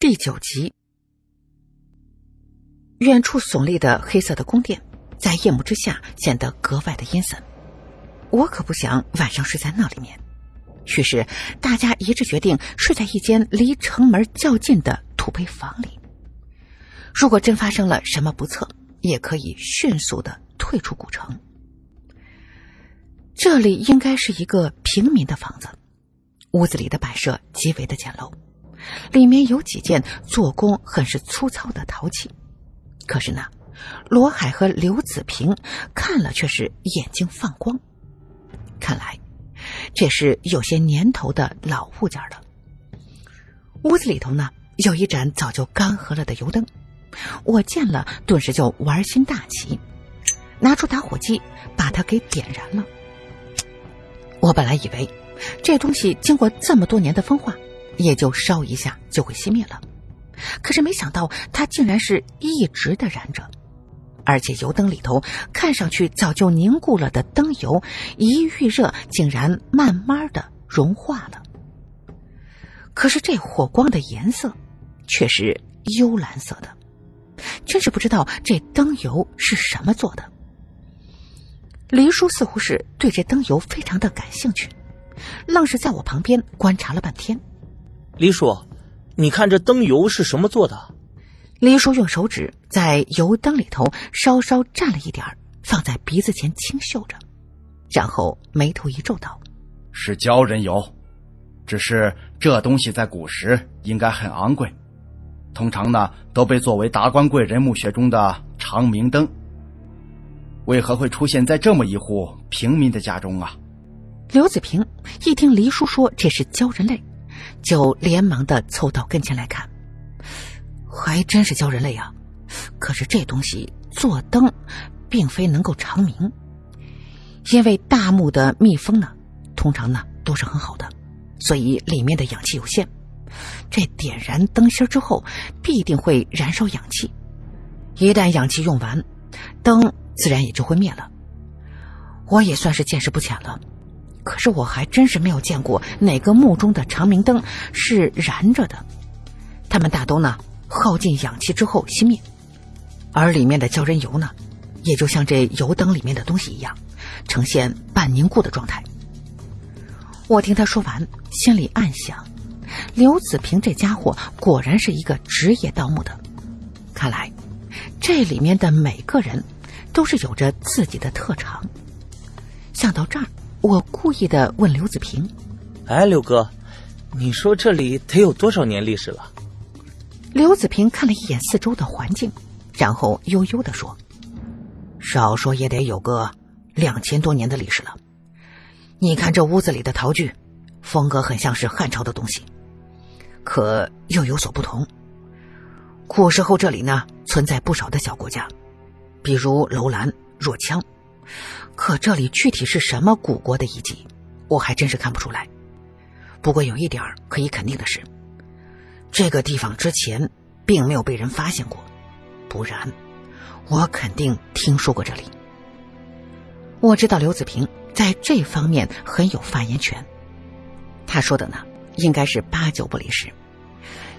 第九集，远处耸立的黑色的宫殿，在夜幕之下显得格外的阴森。我可不想晚上睡在那里面，于是大家一致决定睡在一间离城门较近的土坯房里。如果真发生了什么不测，也可以迅速的退出古城。这里应该是一个平民的房子，屋子里的摆设极为的简陋。里面有几件做工很是粗糙的陶器，可是呢，罗海和刘子平看了却是眼睛放光。看来这是有些年头的老物件了。屋子里头呢，有一盏早就干涸了的油灯，我见了顿时就玩心大起，拿出打火机把它给点燃了。我本来以为这东西经过这么多年的风化。也就烧一下就会熄灭了，可是没想到它竟然是一直的燃着，而且油灯里头看上去早就凝固了的灯油，一遇热竟然慢慢的融化了。可是这火光的颜色却是幽蓝色的，真是不知道这灯油是什么做的。黎叔似乎是对这灯油非常的感兴趣，愣是在我旁边观察了半天。黎叔，你看这灯油是什么做的？黎叔用手指在油灯里头稍稍蘸了一点放在鼻子前轻嗅着，然后眉头一皱道：“是鲛人油，只是这东西在古时应该很昂贵，通常呢都被作为达官贵人墓穴中的长明灯。为何会出现在这么一户平民的家中啊？”刘子平一听黎叔说这是鲛人泪。就连忙的凑到跟前来看，还真是鲛人泪啊！可是这东西做灯，并非能够长明，因为大木的密封呢，通常呢都是很好的，所以里面的氧气有限。这点燃灯芯之后，必定会燃烧氧气，一旦氧气用完，灯自然也就会灭了。我也算是见识不浅了。可是我还真是没有见过哪个墓中的长明灯是燃着的，它们大都呢耗尽氧气之后熄灭，而里面的鲛人油呢，也就像这油灯里面的东西一样，呈现半凝固的状态。我听他说完，心里暗想：刘子平这家伙果然是一个职业盗墓的，看来这里面的每个人都是有着自己的特长。想到这儿。我故意的问刘子平：“哎，刘哥，你说这里得有多少年历史了？”刘子平看了一眼四周的环境，然后悠悠的说：“少说也得有个两千多年的历史了。你看这屋子里的陶具，风格很像是汉朝的东西，可又有所不同。古时候这里呢存在不少的小国家，比如楼兰、若羌。”可这里具体是什么古国的遗迹，我还真是看不出来。不过有一点可以肯定的是，这个地方之前并没有被人发现过，不然我肯定听说过这里。我知道刘子平在这方面很有发言权，他说的呢应该是八九不离十，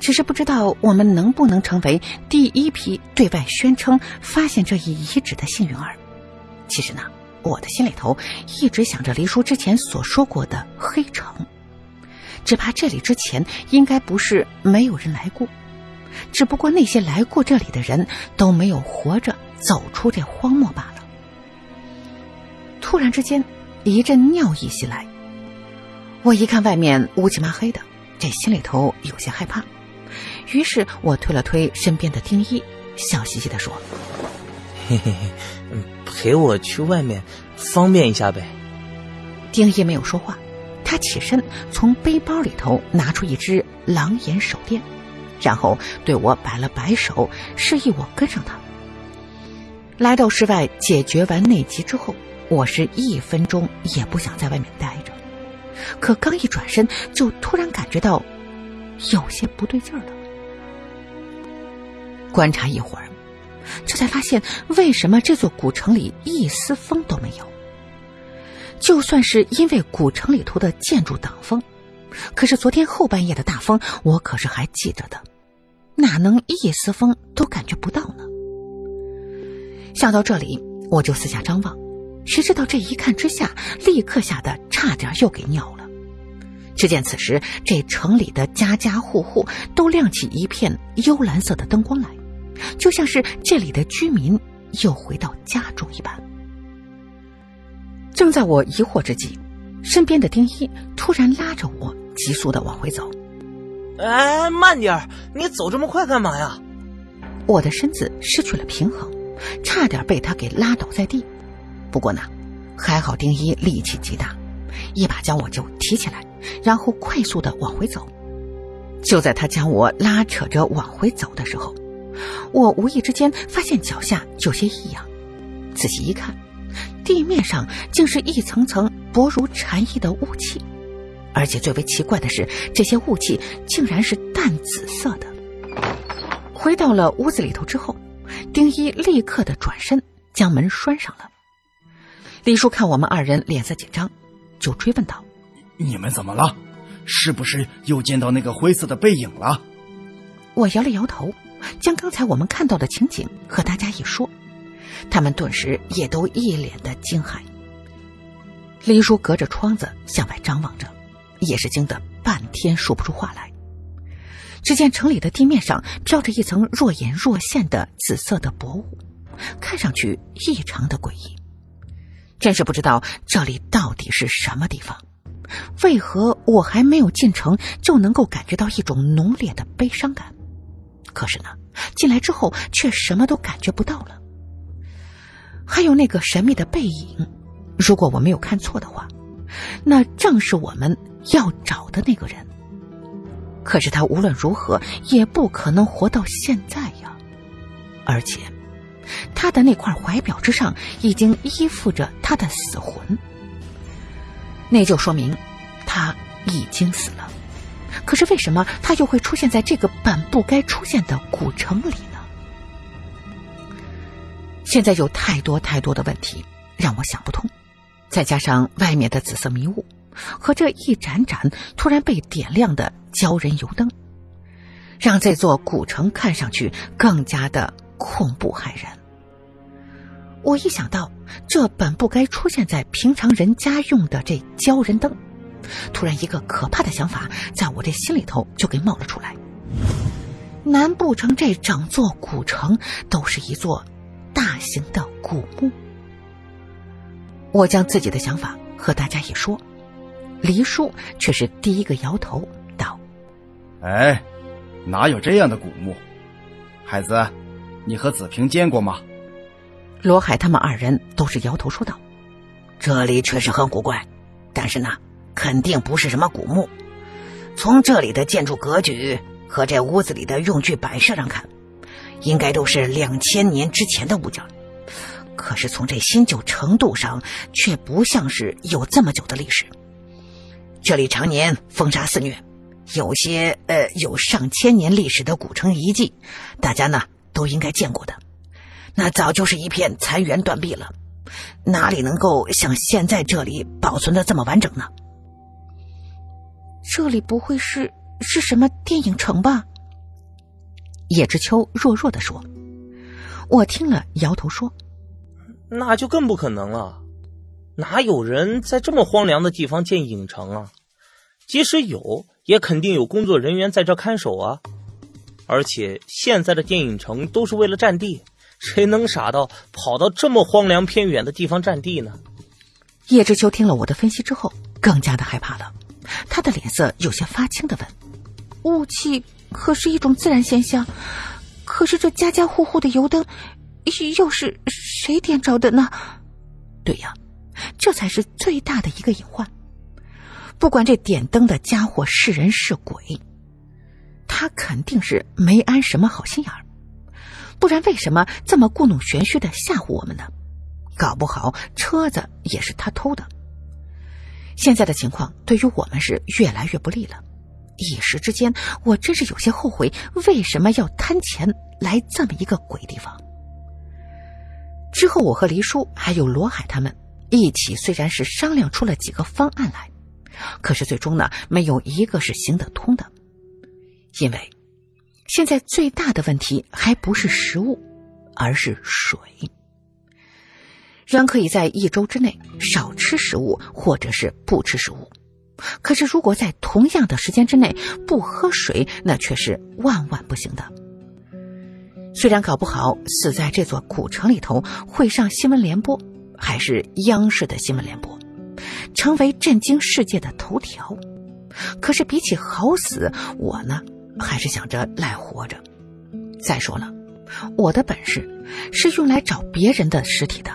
只是不知道我们能不能成为第一批对外宣称发现这一遗址的幸运儿。其实呢。我的心里头一直想着黎叔之前所说过的黑城，只怕这里之前应该不是没有人来过，只不过那些来过这里的人都没有活着走出这荒漠罢了。突然之间，一阵尿意袭来，我一看外面乌漆麻黑的，这心里头有些害怕，于是我推了推身边的丁一，笑嘻嘻的说：“嘿嘿嘿。”陪我去外面，方便一下呗。丁一没有说话，他起身从背包里头拿出一只狼眼手电，然后对我摆了摆手，示意我跟上他。来到室外解决完内急之后，我是一分钟也不想在外面待着，可刚一转身，就突然感觉到有些不对劲儿了。观察一会儿。这才发现，为什么这座古城里一丝风都没有？就算是因为古城里头的建筑挡风，可是昨天后半夜的大风，我可是还记着的。哪能一丝风都感觉不到呢？想到这里，我就四下张望，谁知道这一看之下，立刻吓得差点又给尿了。只见此时，这城里的家家户户都亮起一片幽蓝色的灯光来，就像是这里的居民又回到家中一般。正在我疑惑之际，身边的丁一突然拉着我急速的往回走。哎，慢点你走这么快干嘛呀？我的身子失去了平衡，差点被他给拉倒在地。不过呢，还好丁一力气极大，一把将我就提起来，然后快速的往回走。就在他将我拉扯着往回走的时候，我无意之间发现脚下有些异样，仔细一看，地面上竟是一层层薄如蝉翼的雾气。而且最为奇怪的是，这些雾气竟然是淡紫色的。回到了屋子里头之后，丁一立刻的转身将门拴上了。李叔看我们二人脸色紧张，就追问道：“你们怎么了？是不是又见到那个灰色的背影了？”我摇了摇头，将刚才我们看到的情景和大家一说，他们顿时也都一脸的惊骇。黎叔隔着窗子向外张望着。也是惊得半天说不出话来。只见城里的地面上飘着一层若隐若现的紫色的薄雾，看上去异常的诡异。真是不知道这里到底是什么地方？为何我还没有进城就能够感觉到一种浓烈的悲伤感？可是呢，进来之后却什么都感觉不到了。还有那个神秘的背影，如果我没有看错的话，那正是我们。要找的那个人，可是他无论如何也不可能活到现在呀！而且，他的那块怀表之上已经依附着他的死魂，那就说明他已经死了。可是为什么他又会出现在这个本不该出现的古城里呢？现在有太多太多的问题让我想不通，再加上外面的紫色迷雾。和这一盏盏突然被点亮的鲛人油灯，让这座古城看上去更加的恐怖骇人。我一想到这本不该出现在平常人家用的这鲛人灯，突然一个可怕的想法在我这心里头就给冒了出来：难不成这整座古城都是一座大型的古墓？我将自己的想法和大家一说。黎叔却是第一个摇头道：“哎，哪有这样的古墓？孩子，你和子平见过吗？”罗海他们二人都是摇头说道：“这里确实很古怪，但是呢，肯定不是什么古墓。从这里的建筑格局和这屋子里的用具摆设上看，应该都是两千年之前的物件。可是从这新旧程度上，却不像是有这么久的历史。”这里常年风沙肆虐，有些呃有上千年历史的古城遗迹，大家呢都应该见过的。那早就是一片残垣断壁了，哪里能够像现在这里保存的这么完整呢？这里不会是是什么电影城吧？叶知秋弱弱的说。我听了摇头说：“那就更不可能了。”哪有人在这么荒凉的地方建影城啊？即使有，也肯定有工作人员在这看守啊。而且现在的电影城都是为了占地，谁能傻到跑到这么荒凉偏远的地方占地呢？叶知秋听了我的分析之后，更加的害怕了，他的脸色有些发青的问：“雾气可是一种自然现象，可是这家家户户的油灯，又是谁点着的呢？”对呀。这才是最大的一个隐患。不管这点灯的家伙是人是鬼，他肯定是没安什么好心眼儿，不然为什么这么故弄玄虚的吓唬我们呢？搞不好车子也是他偷的。现在的情况对于我们是越来越不利了，一时之间我真是有些后悔，为什么要贪钱来这么一个鬼地方。之后，我和黎叔还有罗海他们。一起虽然是商量出了几个方案来，可是最终呢，没有一个是行得通的。因为现在最大的问题还不是食物，而是水。人可以在一周之内少吃食物，或者是不吃食物。可是，如果在同样的时间之内不喝水，那却是万万不行的。虽然搞不好死在这座古城里头会上新闻联播，还是央视的新闻联播，成为震惊世界的头条。可是，比起好死，我呢还是想着赖活着。再说了，我的本事是用来找别人的尸体的，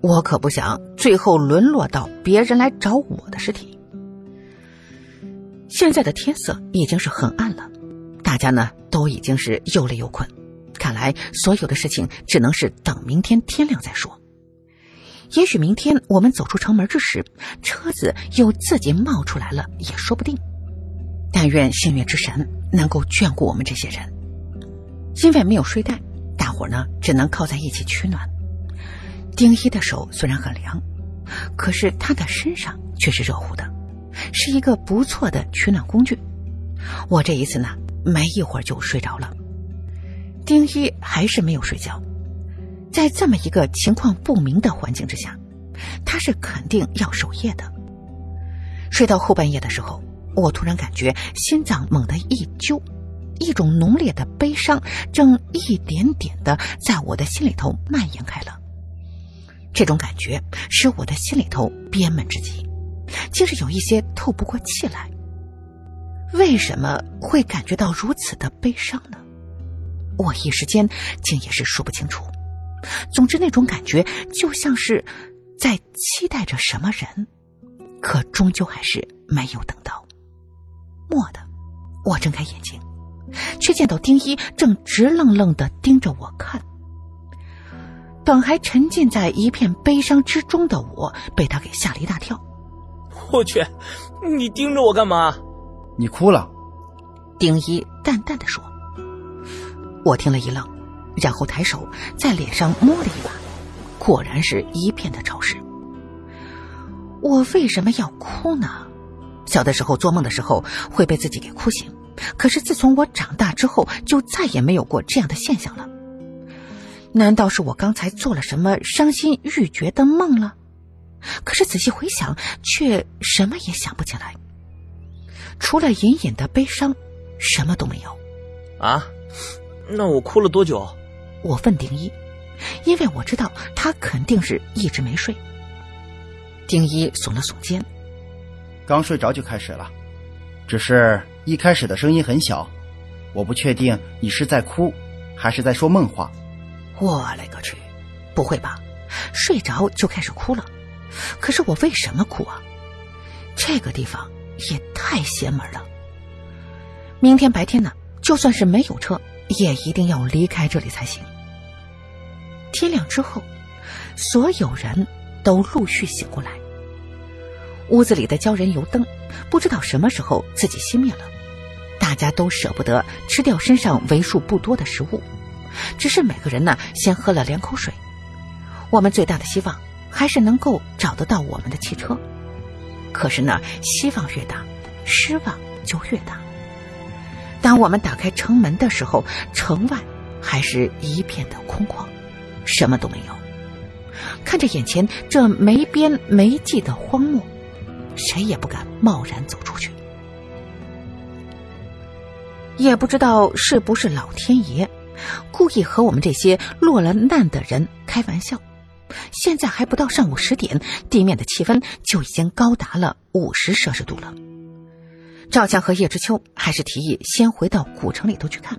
我可不想最后沦落到别人来找我的尸体。现在的天色已经是很暗了，大家呢都已经是又累又困，看来所有的事情只能是等明天天亮再说。也许明天我们走出城门之时，车子又自己冒出来了也说不定。但愿幸运之神能够眷顾我们这些人。因为没有睡袋，大伙呢只能靠在一起取暖。丁一的手虽然很凉，可是他的身上却是热乎的。是一个不错的取暖工具。我这一次呢，没一会儿就睡着了。丁一还是没有睡觉，在这么一个情况不明的环境之下，他是肯定要守夜的。睡到后半夜的时候，我突然感觉心脏猛地一揪，一种浓烈的悲伤正一点点的在我的心里头蔓延开了。这种感觉使我的心里头憋闷至极。竟是有一些透不过气来。为什么会感觉到如此的悲伤呢？我一时间竟也是说不清楚。总之，那种感觉就像是在期待着什么人，可终究还是没有等到。蓦的，我睁开眼睛，却见到丁一正直愣愣的盯着我看。本还沉浸在一片悲伤之中的我，被他给吓了一大跳。我去，你盯着我干嘛？你哭了。丁一淡淡的说。我听了一愣，然后抬手在脸上摸了一把，果然是一片的潮湿。我为什么要哭呢？小的时候做梦的时候会被自己给哭醒，可是自从我长大之后，就再也没有过这样的现象了。难道是我刚才做了什么伤心欲绝的梦了？可是仔细回想，却什么也想不起来。除了隐隐的悲伤，什么都没有。啊？那我哭了多久？我问丁一，因为我知道他肯定是一直没睡。丁一耸了耸肩，刚睡着就开始了，只是一开始的声音很小，我不确定你是在哭，还是在说梦话。我勒个去！不会吧？睡着就开始哭了？可是我为什么哭啊？这个地方也太邪门了。明天白天呢，就算是没有车，也一定要离开这里才行。天亮之后，所有人都陆续醒过来。屋子里的鲛人油灯，不知道什么时候自己熄灭了。大家都舍不得吃掉身上为数不多的食物，只是每个人呢，先喝了两口水。我们最大的希望。还是能够找得到我们的汽车，可是呢，希望越大，失望就越大。当我们打开城门的时候，城外还是一片的空旷，什么都没有。看着眼前这没边没际的荒漠，谁也不敢贸然走出去。也不知道是不是老天爷故意和我们这些落了难的人开玩笑。现在还不到上午十点，地面的气温就已经高达了五十摄氏度了。赵强和叶知秋还是提议先回到古城里头去看，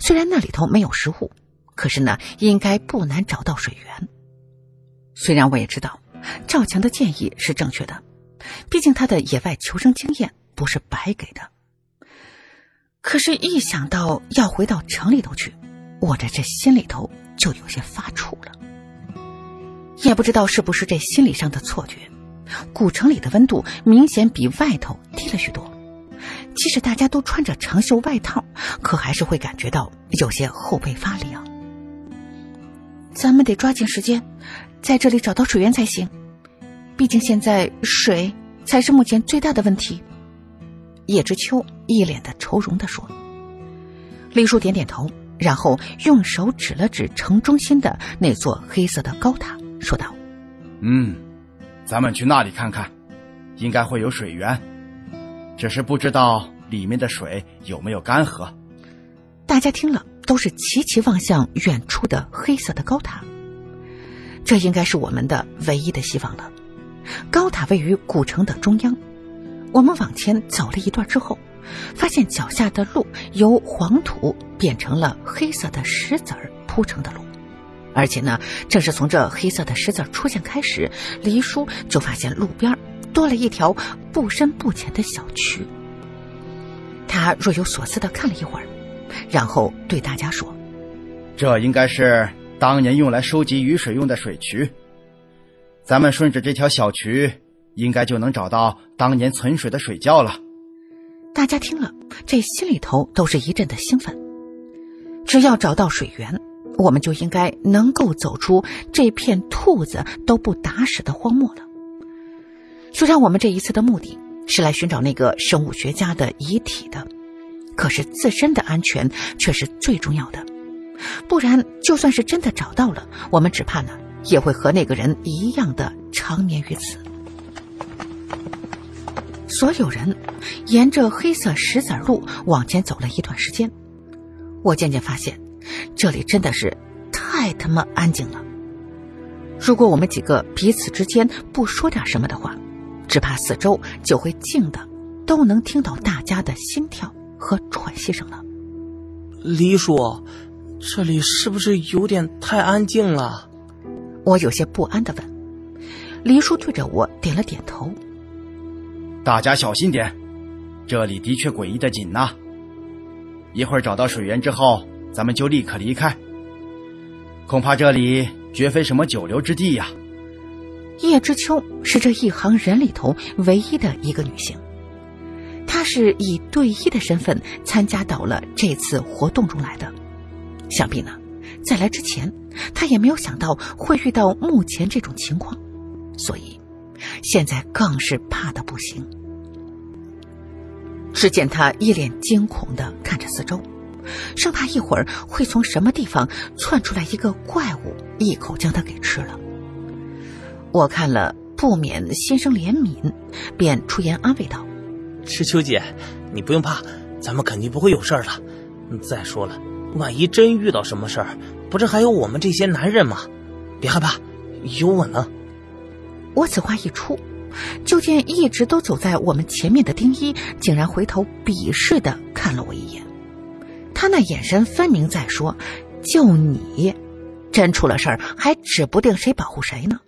虽然那里头没有食物，可是呢，应该不难找到水源。虽然我也知道赵强的建议是正确的，毕竟他的野外求生经验不是白给的。可是，一想到要回到城里头去，我的这心里头就有些发怵了。也不知道是不是这心理上的错觉，古城里的温度明显比外头低了许多。即使大家都穿着长袖外套，可还是会感觉到有些后背发凉。咱们得抓紧时间，在这里找到水源才行。毕竟现在水才是目前最大的问题。叶知秋一脸的愁容的说：“李叔点点头，然后用手指了指城中心的那座黑色的高塔，说道：“嗯，咱们去那里看看，应该会有水源，只是不知道里面的水有没有干涸。”大家听了，都是齐齐望向远处的黑色的高塔。这应该是我们的唯一的希望了。高塔位于古城的中央。我们往前走了一段之后，发现脚下的路由黄土变成了黑色的石子铺成的路，而且呢，正是从这黑色的石子出现开始，黎叔就发现路边多了一条不深不浅的小渠。他若有所思的看了一会儿，然后对大家说：“这应该是当年用来收集雨水用的水渠。咱们顺着这条小渠。”应该就能找到当年存水的水窖了。大家听了，这心里头都是一阵的兴奋。只要找到水源，我们就应该能够走出这片兔子都不打死的荒漠了。虽然我们这一次的目的是来寻找那个生物学家的遗体的，可是自身的安全却是最重要的。不然，就算是真的找到了，我们只怕呢也会和那个人一样的长眠于此。所有人沿着黑色石子路往前走了一段时间，我渐渐发现，这里真的是太他妈安静了。如果我们几个彼此之间不说点什么的话，只怕四周就会静的都能听到大家的心跳和喘息声了。黎叔，这里是不是有点太安静了？我有些不安的问。黎叔对着我点了点头。大家小心点，这里的确诡异的紧呐。一会儿找到水源之后，咱们就立刻离开。恐怕这里绝非什么久留之地呀。叶知秋是这一行人里头唯一的一个女性，她是以队医的身份参加到了这次活动中来的。想必呢，在来之前，她也没有想到会遇到目前这种情况，所以。现在更是怕的不行。只见他一脸惊恐的看着四周，生怕一会儿会从什么地方窜出来一个怪物，一口将他给吃了。我看了不免心生怜悯，便出言安慰道：“池秋姐，你不用怕，咱们肯定不会有事的。再说了，万一真遇到什么事儿，不是还有我们这些男人吗？别害怕，有我呢。”我此话一出，就见一直都走在我们前面的丁一，竟然回头鄙视的看了我一眼。他那眼神分明在说：“就你，真出了事儿，还指不定谁保护谁呢。”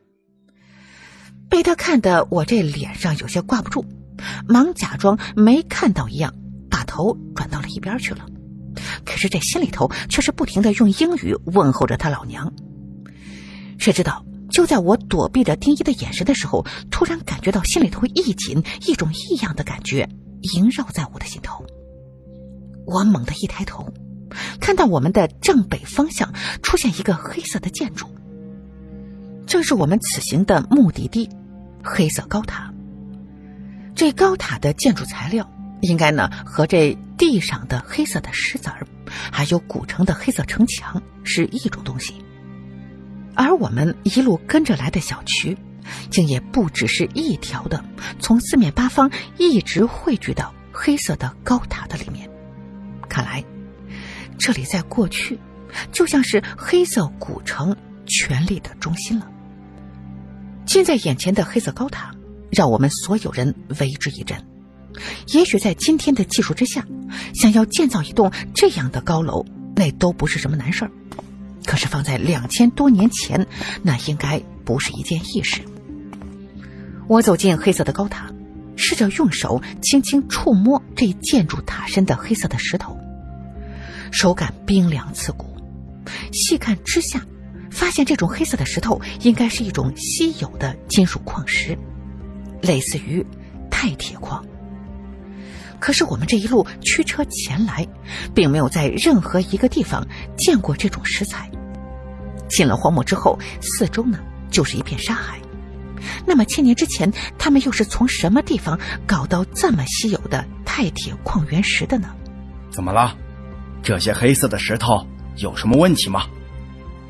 被他看得我这脸上有些挂不住，忙假装没看到一样，把头转到了一边去了。可是这心里头却是不停的用英语问候着他老娘。谁知道？就在我躲避着丁一的眼神的时候，突然感觉到心里头一紧，一种异样的感觉萦绕在我的心头。我猛地一抬头，看到我们的正北方向出现一个黑色的建筑，正是我们此行的目的地——黑色高塔。这高塔的建筑材料，应该呢和这地上的黑色的石子儿，还有古城的黑色城墙是一种东西。而我们一路跟着来的小渠，竟也不只是一条的，从四面八方一直汇聚到黑色的高塔的里面。看来，这里在过去，就像是黑色古城权力的中心了。近在眼前的黑色高塔，让我们所有人为之一振。也许在今天的技术之下，想要建造一栋这样的高楼，那都不是什么难事儿。可是放在两千多年前，那应该不是一件易事。我走进黑色的高塔，试着用手轻轻触摸这建筑塔身的黑色的石头，手感冰凉刺骨。细看之下，发现这种黑色的石头应该是一种稀有的金属矿石，类似于钛铁矿。可是我们这一路驱车前来，并没有在任何一个地方见过这种石材。进了荒漠之后，四周呢就是一片沙海。那么千年之前，他们又是从什么地方搞到这么稀有的钛铁矿原石的呢？怎么了？这些黑色的石头有什么问题吗？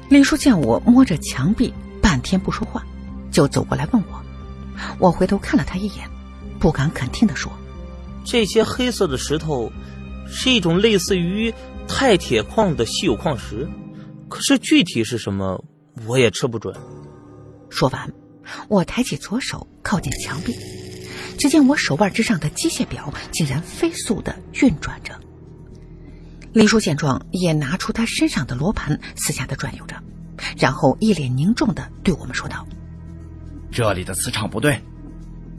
林叔见我摸着墙壁，半天不说话，就走过来问我。我回头看了他一眼，不敢肯定的说：“这些黑色的石头是一种类似于钛铁矿的稀有矿石，可是具体是什么，我也吃不准。”说完，我抬起左手靠近墙壁，只见我手腕之上的机械表竟然飞速的运转着。黎叔见状，也拿出他身上的罗盘，四下的转悠着，然后一脸凝重的对我们说道：“这里的磁场不对，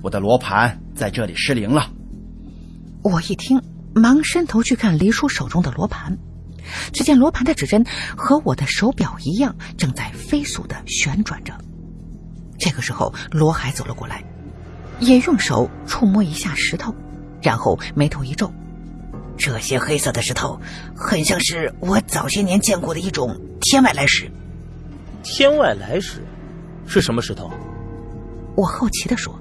我的罗盘在这里失灵了。”我一听，忙伸头去看黎叔手中的罗盘，只见罗盘的指针和我的手表一样，正在飞速的旋转着。这个时候，罗海走了过来，也用手触摸一下石头，然后眉头一皱。这些黑色的石头，很像是我早些年见过的一种天外来石。天外来石，是什么石头？我好奇的说。